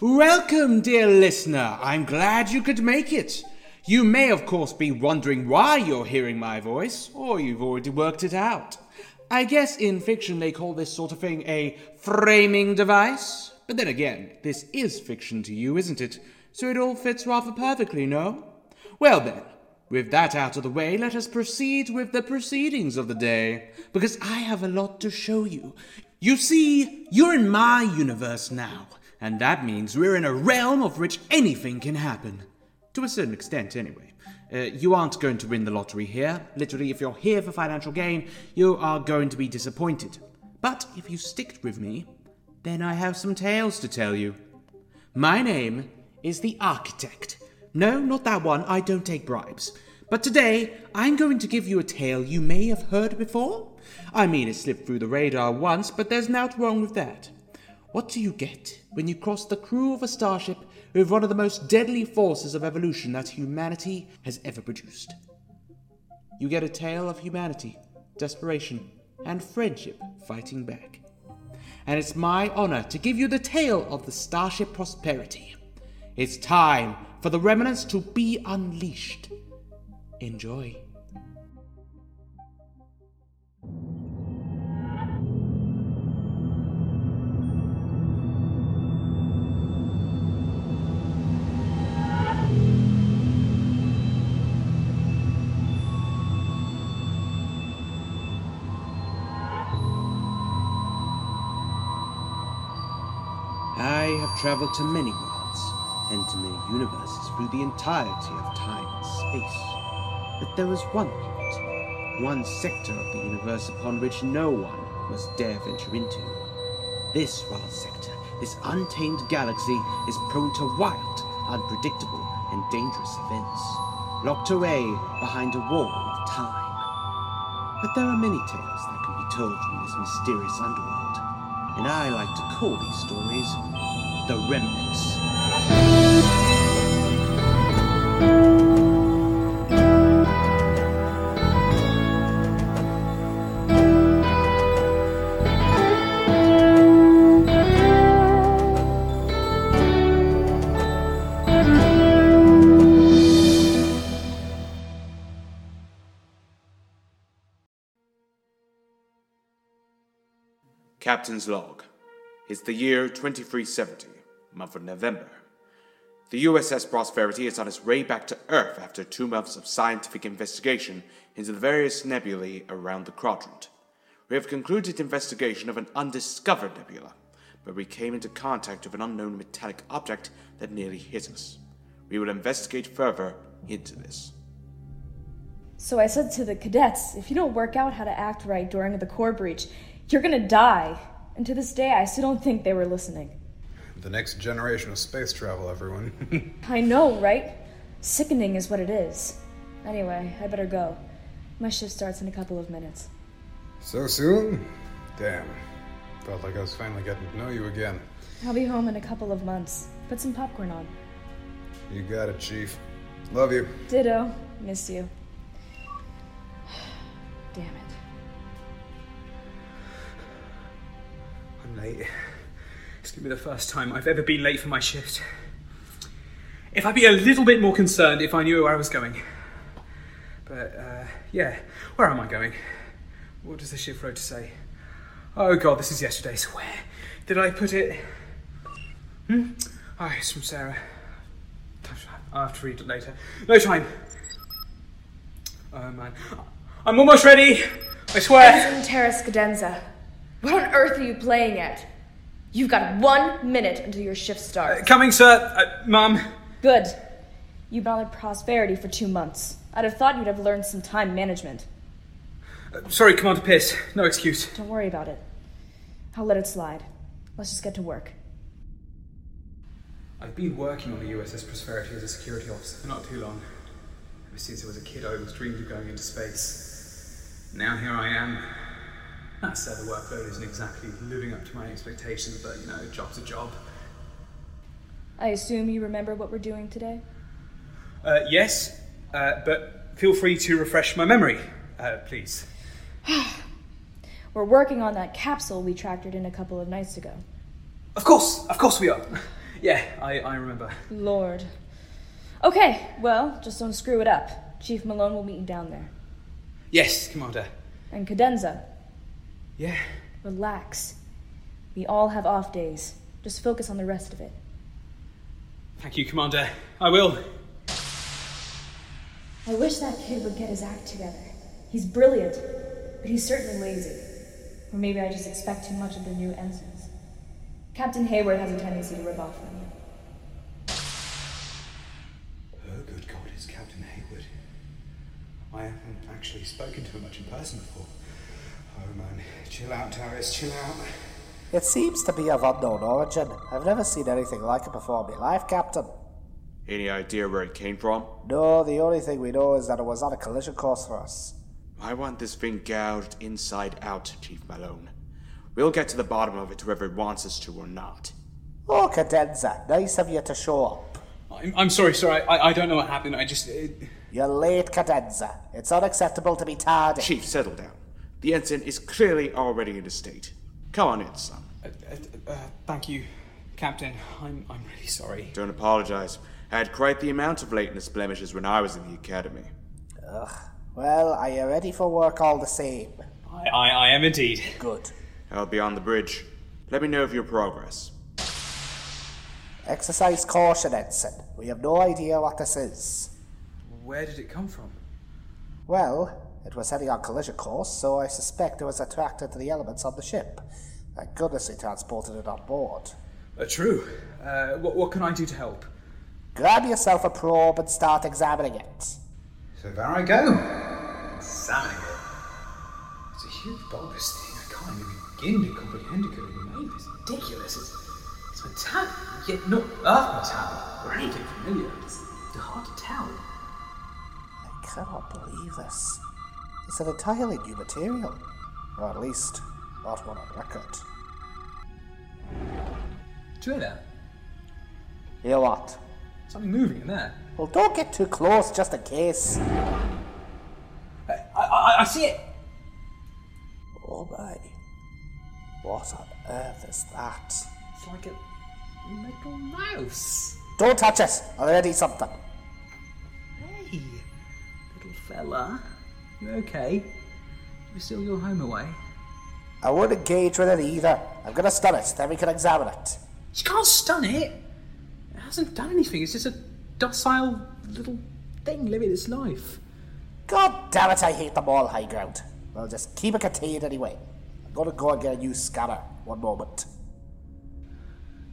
Welcome, dear listener. I'm glad you could make it. You may, of course, be wondering why you're hearing my voice, or you've already worked it out. I guess in fiction they call this sort of thing a framing device. But then again, this is fiction to you, isn't it? So it all fits rather perfectly, no? Well then, with that out of the way, let us proceed with the proceedings of the day, because I have a lot to show you. You see, you're in my universe now, and that means we're in a realm of which anything can happen. To a certain extent, anyway. Uh, you aren't going to win the lottery here. Literally, if you're here for financial gain, you are going to be disappointed. But if you stick with me, then I have some tales to tell you. My name is the Architect. No, not that one, I don't take bribes. But today, I'm going to give you a tale you may have heard before. I mean, it slipped through the radar once, but there's naught wrong with that. What do you get when you cross the crew of a starship with one of the most deadly forces of evolution that humanity has ever produced? You get a tale of humanity, desperation, and friendship fighting back. And it's my honor to give you the tale of the Starship Prosperity. It's time for the remnants to be unleashed. Enjoy. Traveled to many worlds and to many universes through the entirety of time and space. But there was one one sector of the universe upon which no one must dare venture into. This wild sector, this untamed galaxy, is prone to wild, unpredictable, and dangerous events, locked away behind a wall of time. But there are many tales that can be told from this mysterious underworld, and I like to call these stories the Remnants. Captain's log. It's the year 2370, month of November. The USS Prosperity is on its way back to Earth after two months of scientific investigation into the various nebulae around the quadrant. We have concluded investigation of an undiscovered nebula, but we came into contact with an unknown metallic object that nearly hit us. We will investigate further into this. So I said to the cadets, if you don't work out how to act right during the core breach, you're gonna die. And to this day, I still don't think they were listening. The next generation of space travel, everyone. I know, right? Sickening is what it is. Anyway, I better go. My shift starts in a couple of minutes. so soon? Damn. Felt like I was finally getting to know you again. I'll be home in a couple of months. Put some popcorn on. You got it, Chief. Love you. Ditto. Miss you. Damn it. I'm late. It's gonna be the first time I've ever been late for my shift. If I'd be a little bit more concerned if I knew where I was going. But, uh, yeah, where am I going? What does the shift rota say? Oh god, this is yesterday's. Where did I put it? Hmm? Oh, it's from Sarah. I'll have to read it later. No time. Oh man. I'm almost ready! I swear! Taris Cadenza. What on earth are you playing at? You've got one minute until your shift starts. Coming, sir. Uh, Mum. Good. You've been on the prosperity for two months. I'd have thought you'd have learned some time management. Uh, sorry, Commander Pierce. No excuse. Don't worry about it. I'll let it slide. Let's just get to work. I've been working on the USS Prosperity as a security officer for not too long. Ever since I was a kid, I always dreamed of going into space. Now here I am. That said, the workload isn't exactly living up to my expectations, but you know, job's a job. I assume you remember what we're doing today? Uh, yes, uh, but feel free to refresh my memory, uh, please. We're working on that capsule we tractored in a couple of nights ago. Of course, of course we are. Yeah, I, I remember. Lord. Okay, well, just don't screw it up. Chief Malone will meet you down there. Yes, Commander. And Cadenza, Yeah. relax. We all have off days. Just focus on the rest of it. Thank you, Commander. I will. I wish that kid would get his act together. He's brilliant, but he's certainly lazy. Or maybe I just expect too much of the new ensigns. Captain Hayward has a tendency to rub off on you. Oh, good God, it's Captain Hayward. I haven't actually spoken to him much in person before. Oh man, chill out, Taris, chill out. It seems to be of unknown origin. I've never seen anything like it before in my life, Captain. Any idea where it came from? No, the only thing we know is that it was on a collision course for us. I want this thing gouged inside out, Chief Malone. We'll get to the bottom of it whether it wants us to or not. Oh, Cadenza, nice of you to show up. I'm, I'm sorry, sir. I, I, I don't know what happened. I just. It... You're late, Cadenza. It's unacceptable to be tardy. Chief, settle down. The ensign is clearly already in a state. Come on in, son. Uh, uh, uh, thank you, Captain. I'm, I'm really sorry. Don't apologize. I had quite the amount of lateness blemishes when I was in the academy. Ugh. Well, are you ready for work all the same? I, I, I am indeed. Good. I'll be on the bridge. Let me know of your progress. Exercise caution, Ensign. We have no idea what this is. Where did it come from? Well, it was heading on collision course, so I suspect it was attracted to the elements on the ship. Thank goodness we transported it on board. Uh, true. Uh, what, what can I do to help? Grab yourself a probe and start examining it. So there I go. Examining it. It's a huge bulbous thing. I can't even begin to comprehend it could have been made. It's ridiculous. It's, it's metallic, yet not earth metallic or anything familiar. It's hard to tell. I cannot believe this. It's an entirely new material. Or at least, not one on record. Do you hear what? Something moving in there. Well, don't get too close just in case. I, I, I see it. Oh my. What on earth is that? It's like a little mouse. Don't touch it! Already something. Hey, little fella. You okay? You still your home away? I won't engage with it either. I'm gonna stun it, then we can examine it. You can't stun it. It hasn't done anything. It's just a docile little thing living its life. God damn it, I hate them all high ground. Well, just keep it contained anyway. I'm gonna go and get a new scanner. One moment.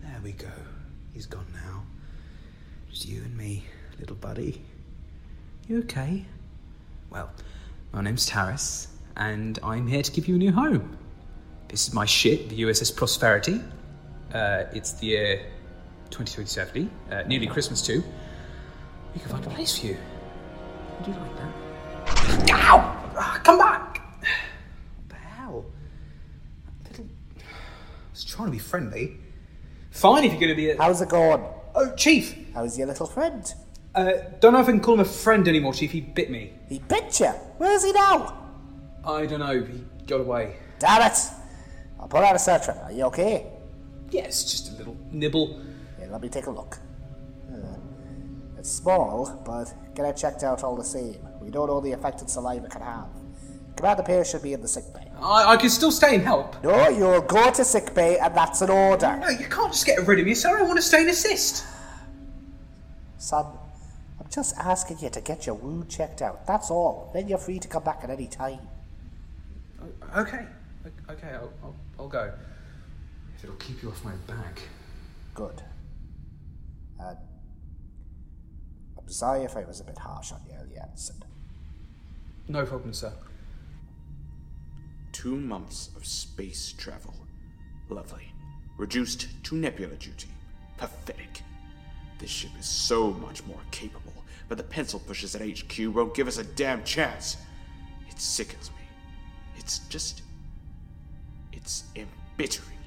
There we go. He's gone now. Just you and me, little buddy. You okay? Well, my name's Taris, and I'm here to give you a new home. This is my ship, the USS Prosperity. Uh, it's the year 2370, uh, nearly Christmas too. We can find a place for you. Would you like that? Ow! Ah, come back! What the hell? Little. I was trying to be friendly. Fine if you're going to be a. How's it going? Oh, Chief! How's your little friend? Uh, don't know if I can call him a friend anymore, Chief. He bit me. He bit you. Where's he now? I don't know. He got away. Damn it! I'll put out a search. Are you okay? Yes, just a little nibble. Here, let me take a look. Uh, it's small, but get it checked out all the same. We don't know the effect its saliva can have. Commander Pierce should be in the sick bay. I, I can still stay and help. No, you'll go to sick bay, and that's an order. No, you can't just get rid of me, sir. I want to stay and assist. Son, just asking you to get your wound checked out. That's all. Then you're free to come back at any time. Okay. Okay, I'll, I'll, I'll go. If it'll keep you off my back. Good. Uh, I'm sorry if I was a bit harsh on you earlier, Ensign. No problem, sir. Two months of space travel. Lovely. Reduced to nebula duty. Pathetic. This ship is so much more capable, but the pencil pushers at HQ won't give us a damn chance. It sickens me. It's just. It's embittering.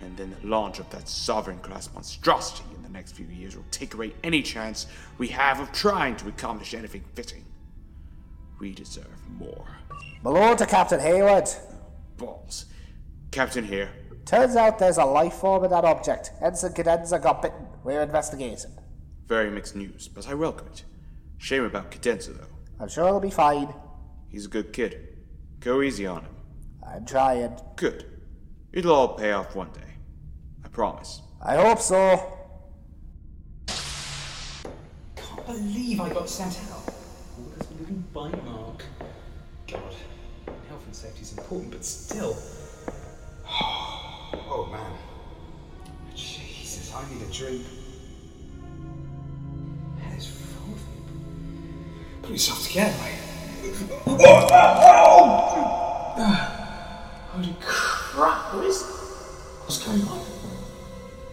And then the launch of that sovereign class monstrosity in the next few years will take away any chance we have of trying to accomplish anything fitting. We deserve more. Malone to Captain Hayward. Balls. Captain here. Turns out there's a life form in that object. Ensign Cadenza got bitten. We're investigating. Very mixed news, but I welcome it. Shame about Cadenza, though. I'm sure he'll be fine. He's a good kid. Go easy on him. I'm trying. Good. It'll all pay off one day. I promise. I hope so. Can't believe I got sent out. All because of a little bite mark. God, health and safety is important, but still. Oh man. Jesus, I need a drink. Put yourself together, mate. Holy crap, what is. What's going on?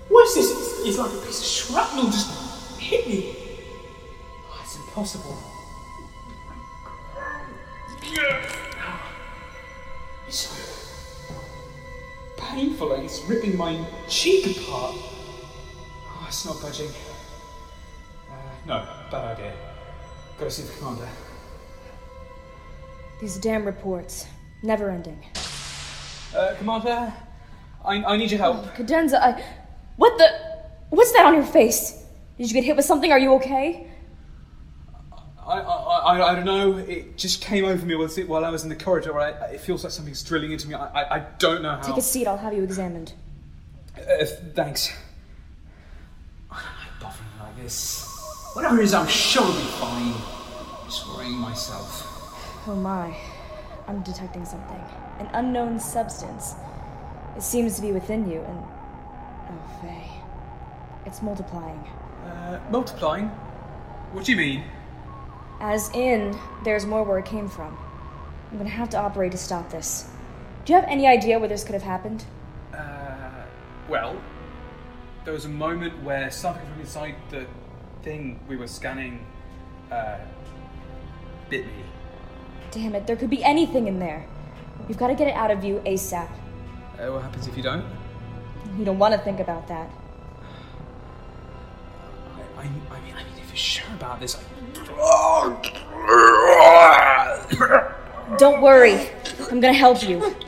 What is this? It's, like a piece of shrapnel just hit me. Oh, it's impossible. It's so painful and it's ripping my cheek apart. Oh, it's not budging. Uh, no, bad idea. Gotta see the commander. These damn reports. Never ending. Uh, commander, I, I need your help. Cadenza, I. What the. What's that on your face? Did you get hit with something? Are you okay? I, I, I, I don't know. It just came over me while while I was in the corridor. I, it feels like something's drilling into me. I, I, I don't know how. Take a seat, I'll have you examined. Uh, thanks. I don't like bothering like this. Whatever it is, I'm sure it'll be fine. Just worrying myself. Oh my. I'm detecting something. An unknown substance. It seems to be within you, and. Oh, Faye. It's multiplying. Uh, multiplying? What do you mean? As in, there's more where it came from. I'm gonna have to operate to stop this. Do you have any idea where this could have happened? Uh, well, there was a moment where something from inside the thing we were scanning, uh, bit me. Damn it, there could be anything in there. You've got to get it out of you ASAP. Uh, what happens if you don't? You don't want to think about that. I, I, I mean, I mean, if you're sure about this, I... Don't worry. I'm gonna help you.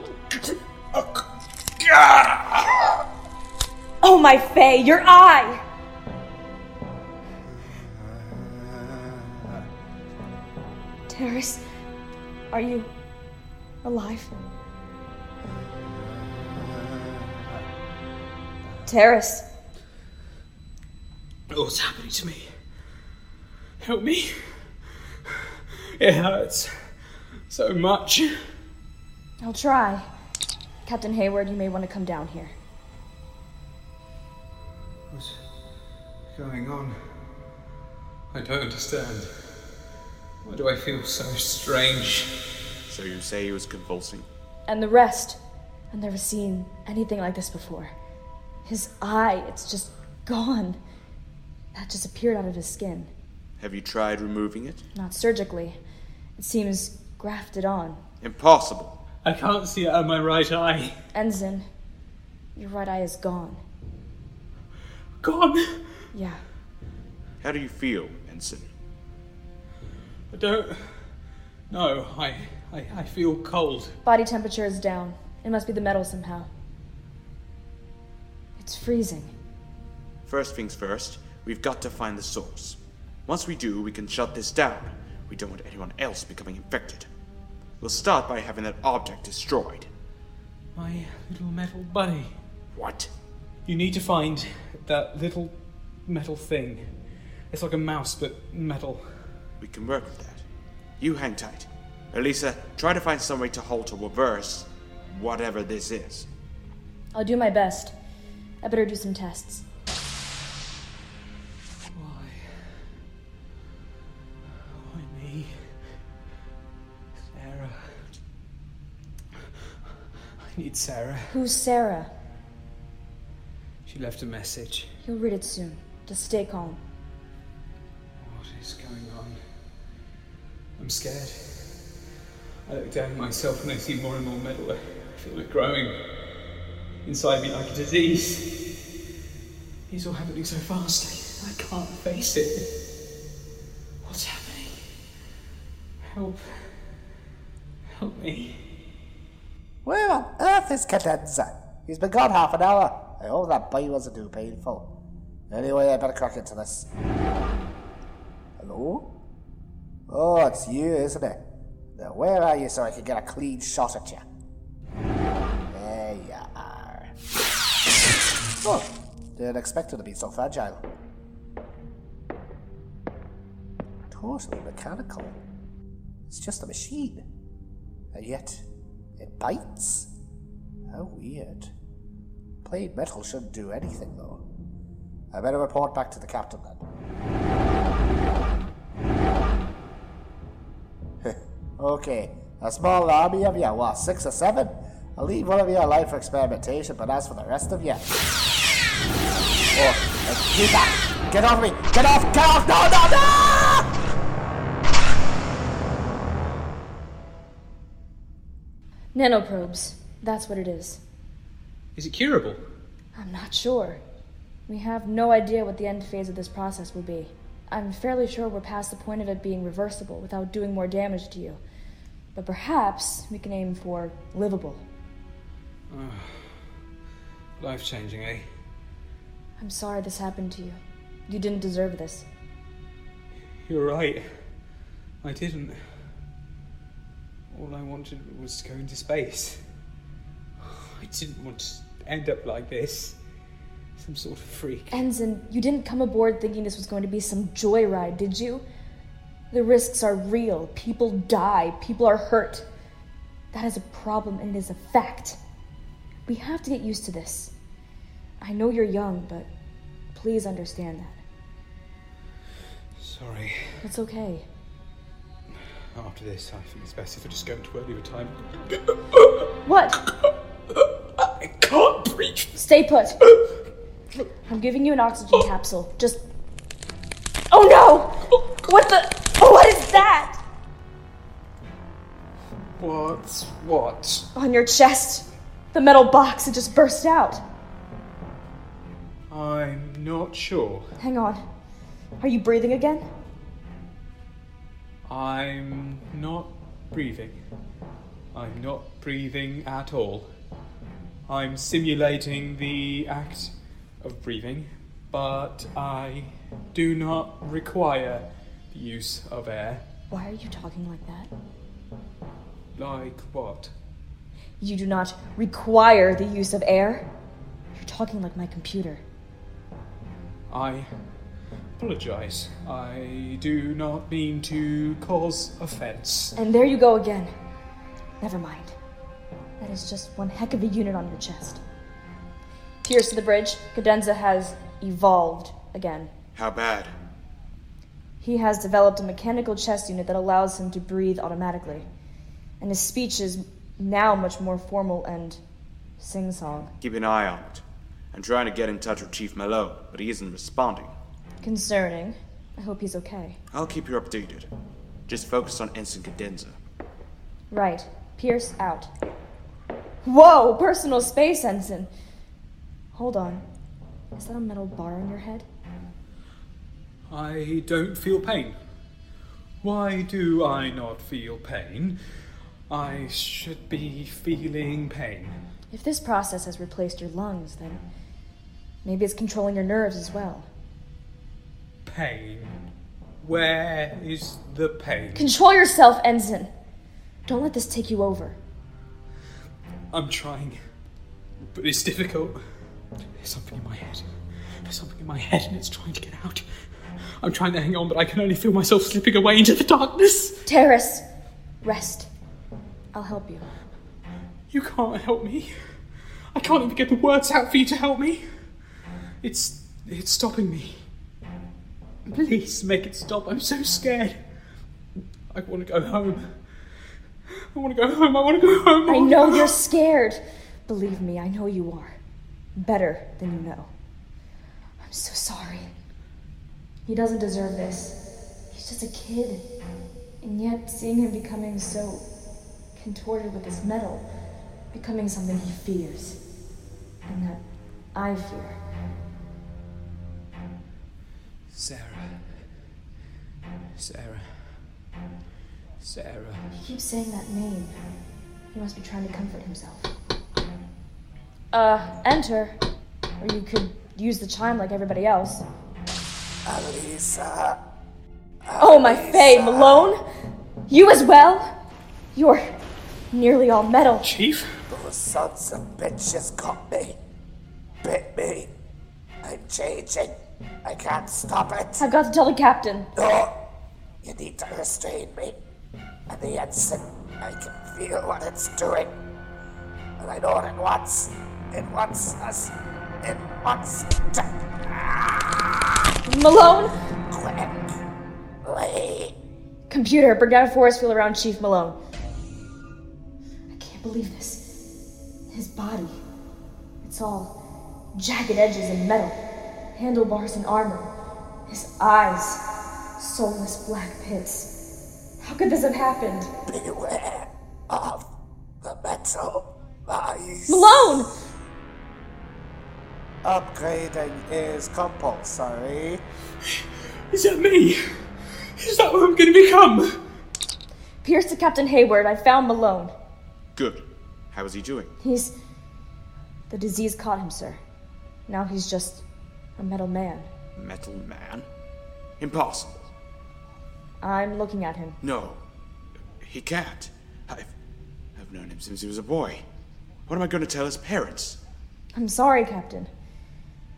Oh my Faye, your eye! Taris, are you alive? Taris, What's happening to me? Help me. It hurts so much. I'll try. Captain Hayward, you may want to come down here. What's going on? I don't understand. Why do I feel so strange? So you say he was convulsing? And the rest. I've never seen anything like this before. His eye, it's just gone. That just appeared out of his skin. Have you tried removing it? Not surgically. It seems grafted on. Impossible. I can't see out of my right eye. Ensign, your right eye is gone. Gone. Yeah. How do you feel, Ensign? I don't. No, I, I, I feel cold. Body temperature is down. It must be the metal somehow. It's freezing. First things first, we've got to find the source. Once we do, we can shut this down. We don't want anyone else becoming infected. We'll start by having that object destroyed. My little metal buddy. What? You need to find that little metal thing. It's like a mouse, but metal. We can work with that. You hang tight. Elisa, try to find some way to halt or reverse whatever this is. I'll do my best. I better do some tests. Why? Why me? Sarah. I need Sarah. Who's Sarah? She left a message. You'll read it soon. Just stay calm. I'm scared. I look down at myself and I see more and more metal. I feel it growing inside me like a disease. It's all happening so fast. I, I can't face it. What's happening? Help. Help me. Where on earth is Cadenza? He's been gone half an hour. I hope that bite wasn't too painful. Anyway, I better crack into this. Oh, it's you, isn't it? Now, where are you so I can get a clean shot at you? There you are. Oh, didn't expect it to be so fragile. Totally mechanical. It's just a machine. And yet, it bites. How weird. Plain metal shouldn't do anything, though. I better report back to the captain then. okay, a small army of you, what, six or seven? I'll leave one of you alive for experimentation, but as for the rest of you. Oh, keep back! Get off me! Get off! Get off! No, no, no! Nanoprobes. That's what it is. Is it curable? I'm not sure. We have no idea what the end phase of this process will be. I'm fairly sure we're past the point of it being reversible without doing more damage to you. But perhaps we can aim for livable. Life changing, eh? I'm sorry this happened to you. You didn't deserve this. You're right. I didn't. All I wanted was to go into space. I didn't want to end up like this. Some sort of freak. Ensign, you didn't come aboard thinking this was going to be some joyride, did you? The risks are real. People die. People are hurt. That is a problem and it is a fact. We have to get used to this. I know you're young, but please understand that. Sorry. It's okay. After this, I think it's best if I just go into early retirement. What? I can't breathe. Stay put. I'm giving you an oxygen capsule. Just. Oh no! What the? Oh, what is that? What? What? On your chest. The metal box, had just burst out. I'm not sure. Hang on. Are you breathing again? I'm not breathing. I'm not breathing at all. I'm simulating the act of breathing, but I do not require the use of air. Why are you talking like that? Like what? You do not require the use of air? You're talking like my computer. I apologize. I do not mean to cause offense. And there you go again. Never mind. That is just one heck of a unit on your chest. Pierce to the bridge, Cadenza has evolved again. How bad? He has developed a mechanical chest unit that allows him to breathe automatically. And his speech is now much more formal and sing song. Keep an eye on it. I'm trying to get in touch with Chief Malone, but he isn't responding. Concerning. I hope he's okay. I'll keep you updated. Just focus on Ensign Cadenza. Right. Pierce out. Whoa! Personal space ensign! Hold on. Is that a metal bar on your head? I don't feel pain. Why do I not feel pain? I should be feeling pain. If this process has replaced your lungs, then maybe it's controlling your nerves as well. Pain. Where is the pain? Control yourself, Ensign! Don't let this take you over. I'm trying, but it's difficult. There's something in my head. There's something in my head and it's trying to get out. I'm trying to hang on, but I can only feel myself slipping away into the darkness. Taris, rest. I'll help you. You can't help me. I can't even get the words out for you to help me. It's it's stopping me. Please make it stop. I'm so scared. I want to go home. I want to go home. I want to go home. I know you're scared. Believe me, I know you are. Better than you know. I'm so sorry. He doesn't deserve this. He's just a kid. And yet, seeing him becoming so contorted with this metal, becoming something he fears, and that I fear. Sarah. Sarah. Sarah. He keeps saying that name. He must be trying to comfort himself. Uh, enter. Or you could use the chime like everybody else. Elisa. Oh, my Faye, Malone? You as well? You're nearly all metal. Chief? Those sons of bitches got me. Bit me. I'm changing. I can't stop it. I've got to tell the captain. No. You need to restrain me. And the ensign, I can feel what it's doing. And I know what it wants. It wants us. It wants to Malone? quickly. Computer, bring down a force field around Chief Malone. I can't believe this. His body. It's all jagged edges and metal, handlebars and armor. His eyes, soulless black pits. How could this have happened? Beware of the metal eyes. Malone! Upgrading is compulsory. Is that me? Is that what I'm going to become? Pierce to Captain Hayward, I found Malone. Good. How is he doing? He's. The disease caught him, sir. Now he's just a metal man. Metal Man? Impossible. I'm looking at him. No. He can't. I've, I've known him since he was a boy. What am I going to tell his parents? I'm sorry, Captain.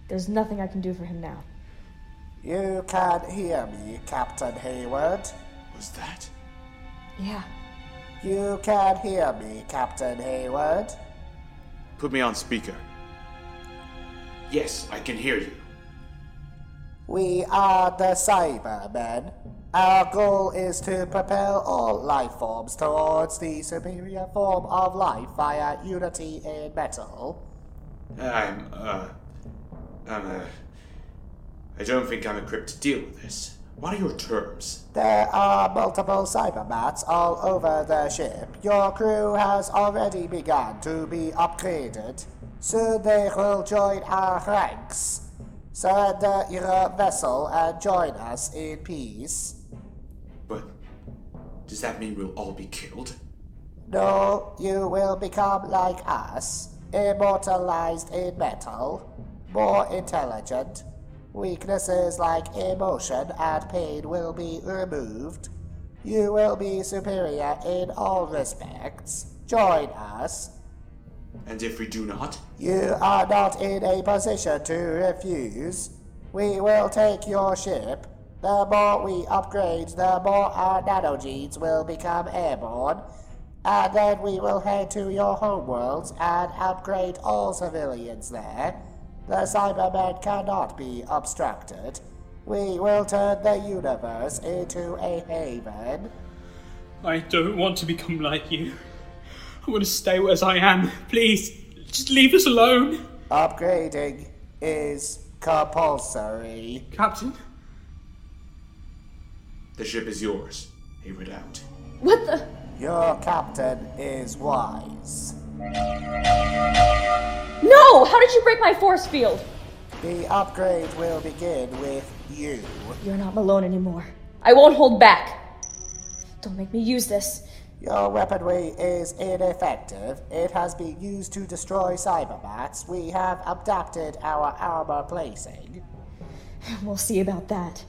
There's nothing I can do for him now. You can't hear me, Captain Hayward. Was that? Yeah. You can't hear me, Captain Hayward. Put me on speaker. Yes, I can hear you. We are the Cybermen. Our goal is to propel all life forms towards the superior form of life via unity in metal. I'm, uh. I'm, uh. I don't think I'm equipped to deal with this. What are your terms? There are multiple cybermats all over the ship. Your crew has already begun to be upgraded. Soon they will join our ranks. Surrender your vessel and join us in peace. But. Does that mean we'll all be killed? No, you will become like us, immortalized in metal, more intelligent. Weaknesses like emotion and pain will be removed. You will be superior in all respects. Join us. And if we do not? You are not in a position to refuse. We will take your ship. The more we upgrade, the more our nanogenes will become airborne. And then we will head to your homeworlds and upgrade all civilians there. The Cybermen cannot be obstructed. We will turn the universe into a haven. I don't want to become like you. I want to stay as I am. Please, just leave us alone. Upgrading is compulsory. Captain? The ship is yours. Hayward out. What the? Your captain is wise. No! How did you break my force field? The upgrade will begin with you. You're not Malone anymore. I won't hold back. Don't make me use this. Your weaponry is ineffective. It has been used to destroy cybermats. We have adapted our armor placing. We'll see about that.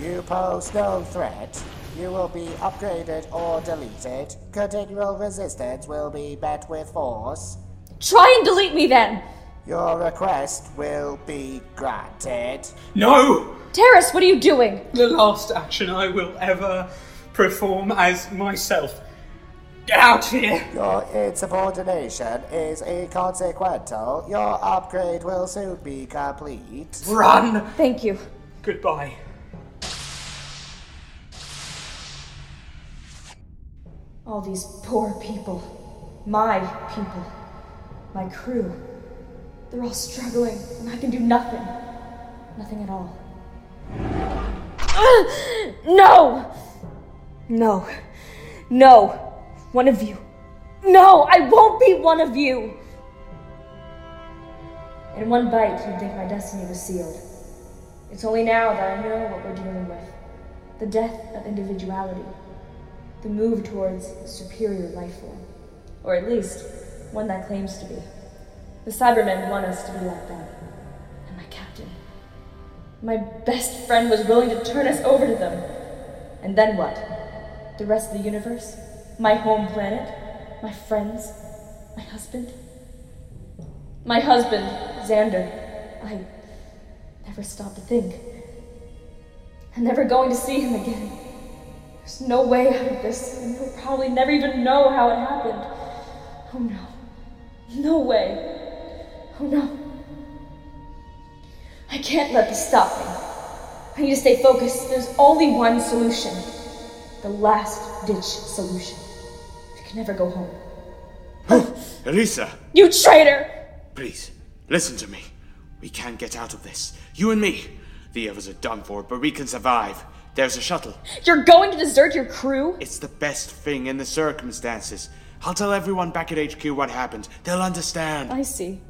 You pose no threat. You will be upgraded or deleted. Continual resistance will be met with force. Try and delete me then! Your request will be granted. No! Taris, what are you doing? The last action I will ever perform as myself. Get out here! Your insubordination is inconsequential. Your upgrade will soon be complete. Run! Thank you. Goodbye. All these poor people. My people. My crew. They're all struggling, and I can do nothing. Nothing at all. No! No. No. One of you. No, I won't be one of you! In one bite, you'd think my destiny was sealed. It's only now that I know what we're dealing with the death of individuality, the move towards a superior life form. Or at least, one that claims to be. The Cybermen want us to be like them. And my captain, my best friend, was willing to turn us over to them. And then what? The rest of the universe? My home planet? My friends? My husband? My husband, Xander. I never stopped to think. I'm never going to see him again. There's no way out of this, and he'll probably never even know how it happened. Oh no. No way. Oh no. I can't let this stop me. I need to stay focused. There's only one solution the last ditch solution. I can never go home. Oh, Elisa, You traitor! please, listen to me. We can get out of this. You and me. The others are done for, but we can survive. There's a shuttle. You're going to desert your crew? It's the best thing in the circumstances. I'll tell everyone back at HQ what happened. They'll understand. I see.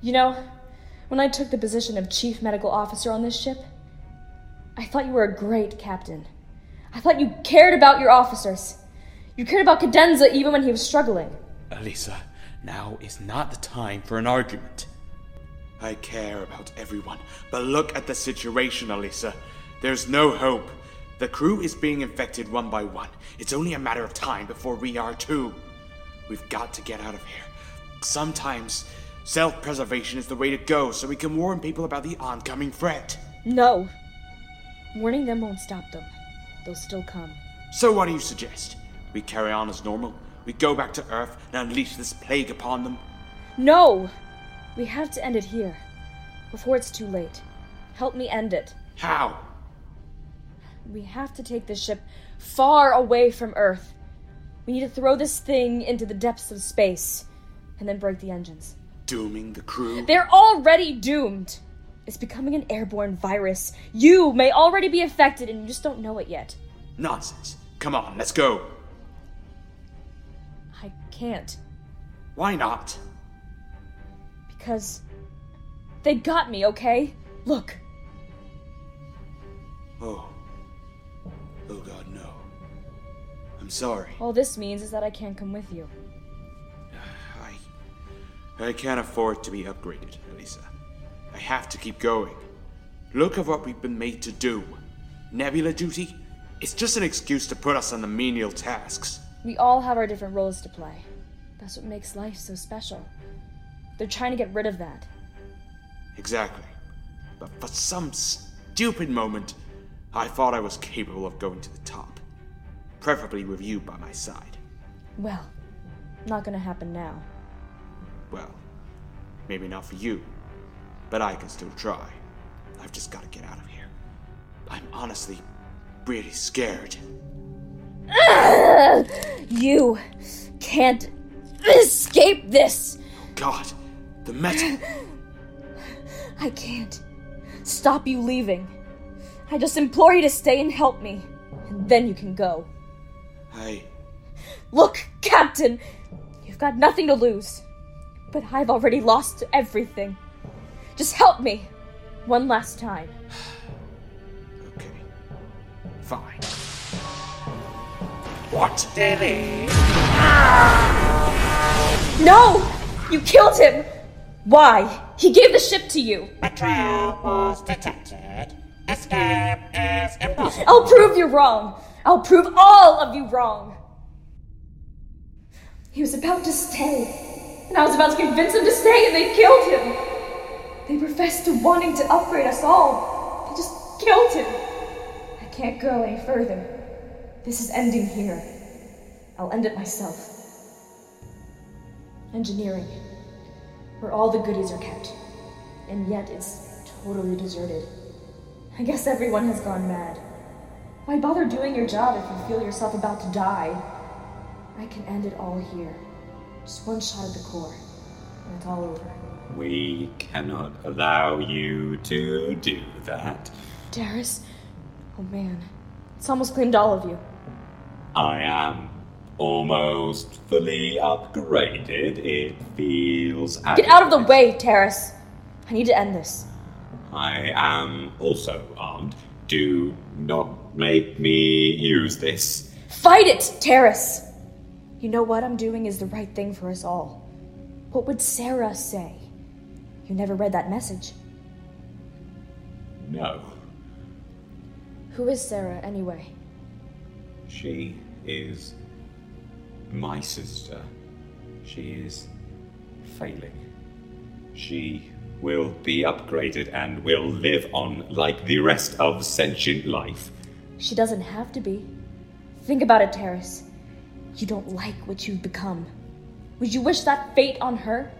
You know, when I took the position of chief medical officer on this ship, I thought you were a great captain. I thought you cared about your officers. You cared about Cadenza even when he was struggling. Elisa, now is not the time for an argument. I care about everyone, but look at the situation, Elisa. There's no hope. The crew is being infected one by one. It's only a matter of time before we are too. We've got to get out of here. Sometimes self preservation is the way to go so we can warn people about the oncoming threat. No. Warning them won't stop them. They'll still come. So, what do you suggest? We carry on as normal? We go back to Earth and unleash this plague upon them? No! We have to end it here. Before it's too late. Help me end it. How? We have to take this ship far away from Earth. We need to throw this thing into the depths of space and then break the engines. Dooming the crew? They're already doomed! It's becoming an airborne virus. You may already be affected and you just don't know it yet. Nonsense. Come on, let's go. I can't. Why not? Because they got me, okay? Look. Oh. Oh god, no. I'm sorry. All this means is that I can't come with you. I. I can't afford to be upgraded, Elisa. I have to keep going. Look at what we've been made to do. Nebula duty? It's just an excuse to put us on the menial tasks. We all have our different roles to play. That's what makes life so special. They're trying to get rid of that. Exactly. But for some stupid moment, I thought I was capable of going to the top. Preferably with you by my side. Well, not gonna happen now. Well, maybe not for you, but I can still try. I've just got to get out of here. I'm honestly really scared. You can't escape this! God, the metal. I can't stop you leaving. I just implore you to stay and help me, and then you can go. I. Look, Captain! You've got nothing to lose. But I've already lost everything. Just help me. One last time. Okay. Fine. What? No! You killed him! Why? He gave the ship to you. Betrayal was detected. I'll prove you wrong. I'll prove all of you wrong. He was about to stay, and I was about to convince him to stay, and they killed him. They professed to wanting to upgrade us all. They just killed him. I can't go any further. This is ending here. I'll end it myself. Engineering, where all the goodies are kept, and yet it's totally deserted. I guess everyone has gone mad. Why bother doing your job if you feel yourself about to die? I can end it all here. Just one shot at the core, and it's all over. We cannot allow you to do that. Darius? Oh man. It's almost claimed all of you. I am almost fully upgraded. It feels. Get out of the way, Taris! I need to end this. I am also armed. Do not make me use this. Fight it, Taris! You know what I'm doing is the right thing for us all. What would Sarah say? You never read that message. No. Who is Sarah, anyway? She is my sister. She is failing. She will be upgraded and will live on like the rest of sentient life. She doesn't have to be. Think about it, Taris. You don't like what you've become. Would you wish that fate on her?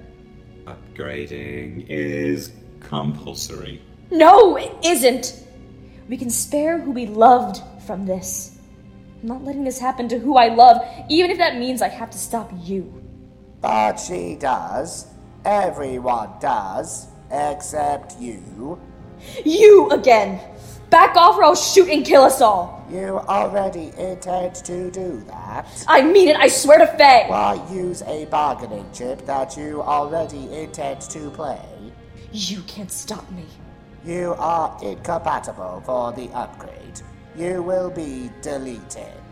Upgrading is compulsory. No, it isn't! We can spare who we loved from this. I'm not letting this happen to who I love, even if that means I have to stop you. But she does. Everyone does. Except you. You again! Back off or I'll shoot and kill us all! You already intend to do that. I mean it, I swear to Faye! Why use a bargaining chip that you already intend to play? You can't stop me. You are incompatible for the upgrade. You will be deleted.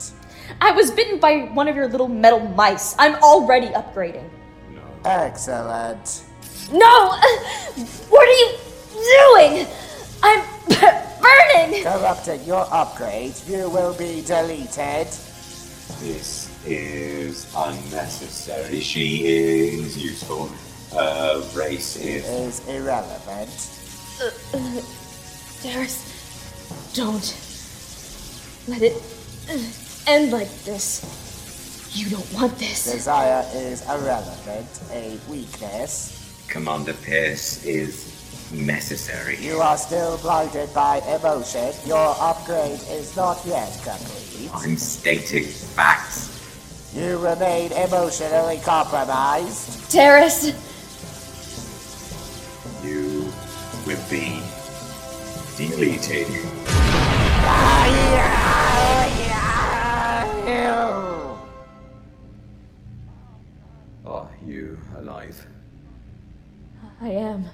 I was bitten by one of your little metal mice. I'm already upgrading. No. Excellent. No! What are you doing? I'm burning! Corrupted, your upgrade, you will be deleted. This is unnecessary. She is useful. Her race is. Is irrelevant. There's. Don't. Let it uh, end like this. You don't want this. Desire is irrelevant, a weakness. Commander Pierce is necessary. You are still blinded by emotion. Your upgrade is not yet complete. I'm stating facts. You remain emotionally compromised. Taris! You will be deleted. Are you alive? I am.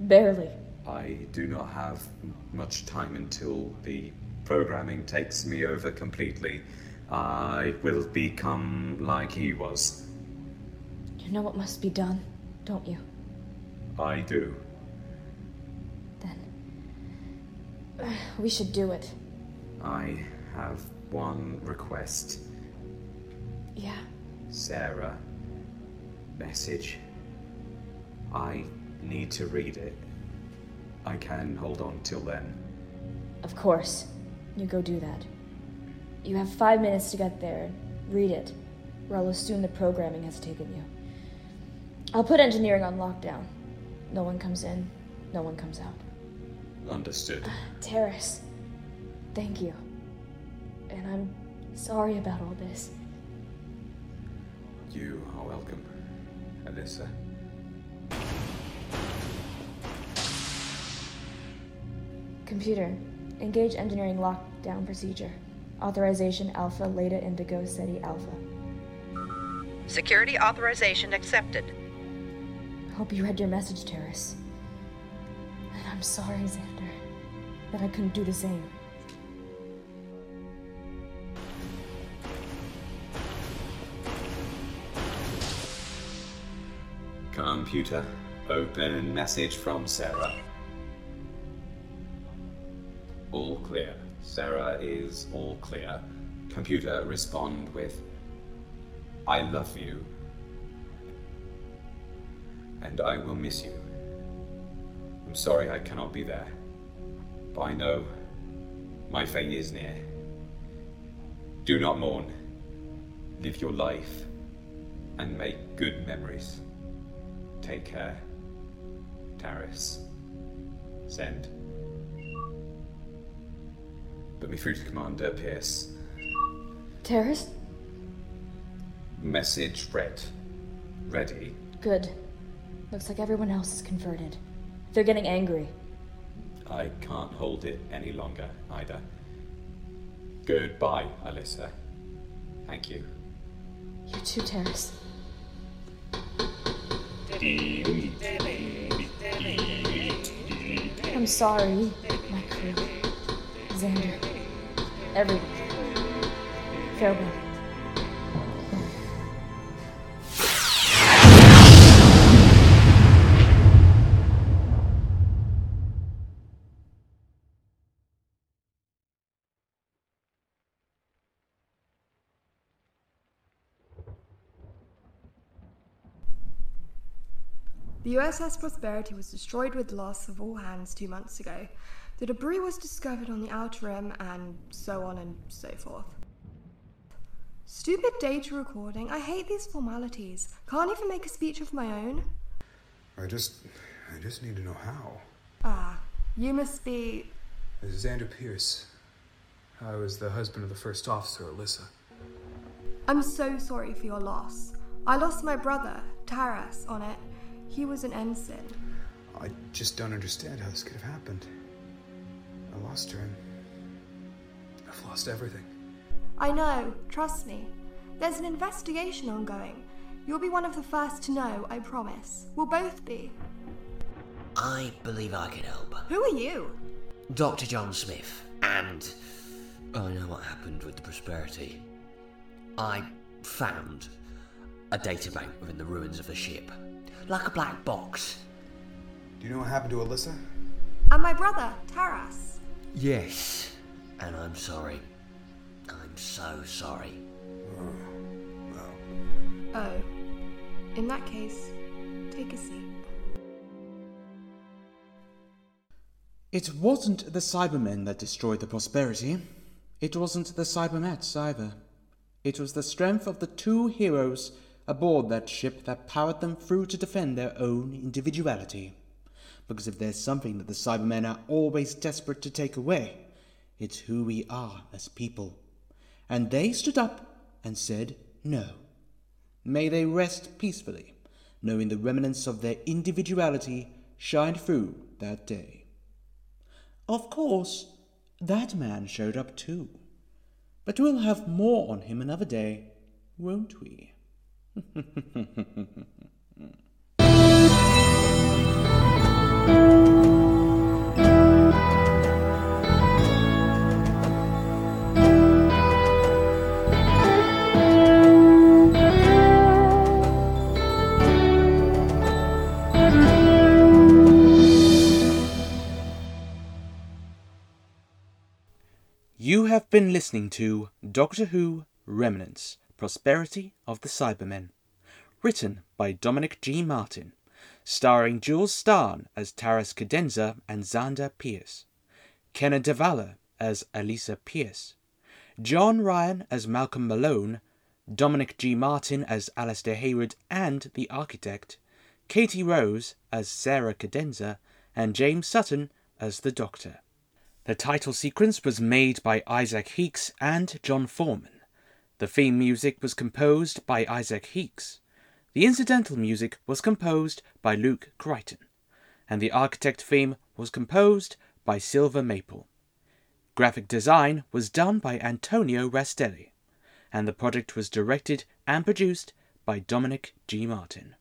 Barely. I do not have much time until the programming takes me over completely. I will become like he was. You know what must be done, don't you? I do. Then. We should do it. I have one request. Yeah. Sarah. Message. I need to read it. I can hold on till then. Of course. You go do that. You have five minutes to get there. Read it, or I'll assume the programming has taken you. I'll put engineering on lockdown. No one comes in, no one comes out. Understood. Taris, thank you. And I'm sorry about all this. You are welcome, Elisa. Computer, engage engineering lockdown procedure. Authorization Alpha Leda Indigo SETI Alpha. Security authorization accepted. Hope you read your message, Taris. And I'm sorry, Xander, that I couldn't do the same. Computer, open message from Sarah. Clear. Sarah is all clear. Computer, respond with I love you. And I will miss you. I'm sorry I cannot be there. But I know my fate is near. Do not mourn. Live your life and make good memories. Take care. Taris. Send. Put me through to Commander Pierce. Taris? Message read. Ready. Good. Looks like everyone else is converted. They're getting angry. I can't hold it any longer either. Goodbye, Elisa. Thank you. You too, Taris. I'm sorry, my crew. Xander. Everyone. Farewell. The USS Prosperity was destroyed with loss of all hands two months ago. The debris was discovered on the outer rim, and so on and so forth. Stupid data recording. I hate these formalities. Can't even make a speech of my own. I just. I just need to know how. Ah, you must be. This is Andrew Pierce. I was the husband of the first officer, Elisa. I'm so sorry for your loss. I lost my brother, Taris, on it. He was an ensign. I just don't understand how this could have happened. I lost her and. I've lost everything. I know, trust me. There's an investigation ongoing. You'll be one of the first to know, I promise. We'll both be. I believe I can help. Who are you? Dr. John Smith, and I know what happened with the Prosperity. I found a databank within the ruins of the ship, like a black box. Do you know what happened to Elisa? And my brother, Taris. Yes, and I'm sorry. I'm so sorry. Oh. oh. In that case, take a seat. It wasn't the Cybermen that destroyed the Prosperity. It wasn't the Cybermats either. It was the strength of the two heroes aboard that ship that powered them through to defend their own individuality. Because if there's something that the Cybermen are always desperate to take away, it's who we are as people. And they stood up and said no. May they rest peacefully, knowing the remnants of their individuality shined through that day. Of course, that man showed up too. But we'll have more on him another day, won't we? You have been listening to Doctor Who Remnants Prosperity of the Cybermen, written by Dominic G. Martin, starring Jules Starn as Taris Cadenza and Xander Pierce, Kenna Devala as Elisa Pierce, John Ryan as Malcolm Malone, Dominic G. Martin as Alastair Hayward and the Architect, Katie Rose as Sarah Cadenza, and James Sutton as the Doctor. The title sequence was made by Isaac Heeks and John Foreman. The theme music was composed by Isaac Heeks. The incidental music was composed by Luke Crichton. And the architect theme was composed by Silver Maple. Graphic design was done by Antonio Rastelli. And the project was directed and produced by Dominic G. Martin.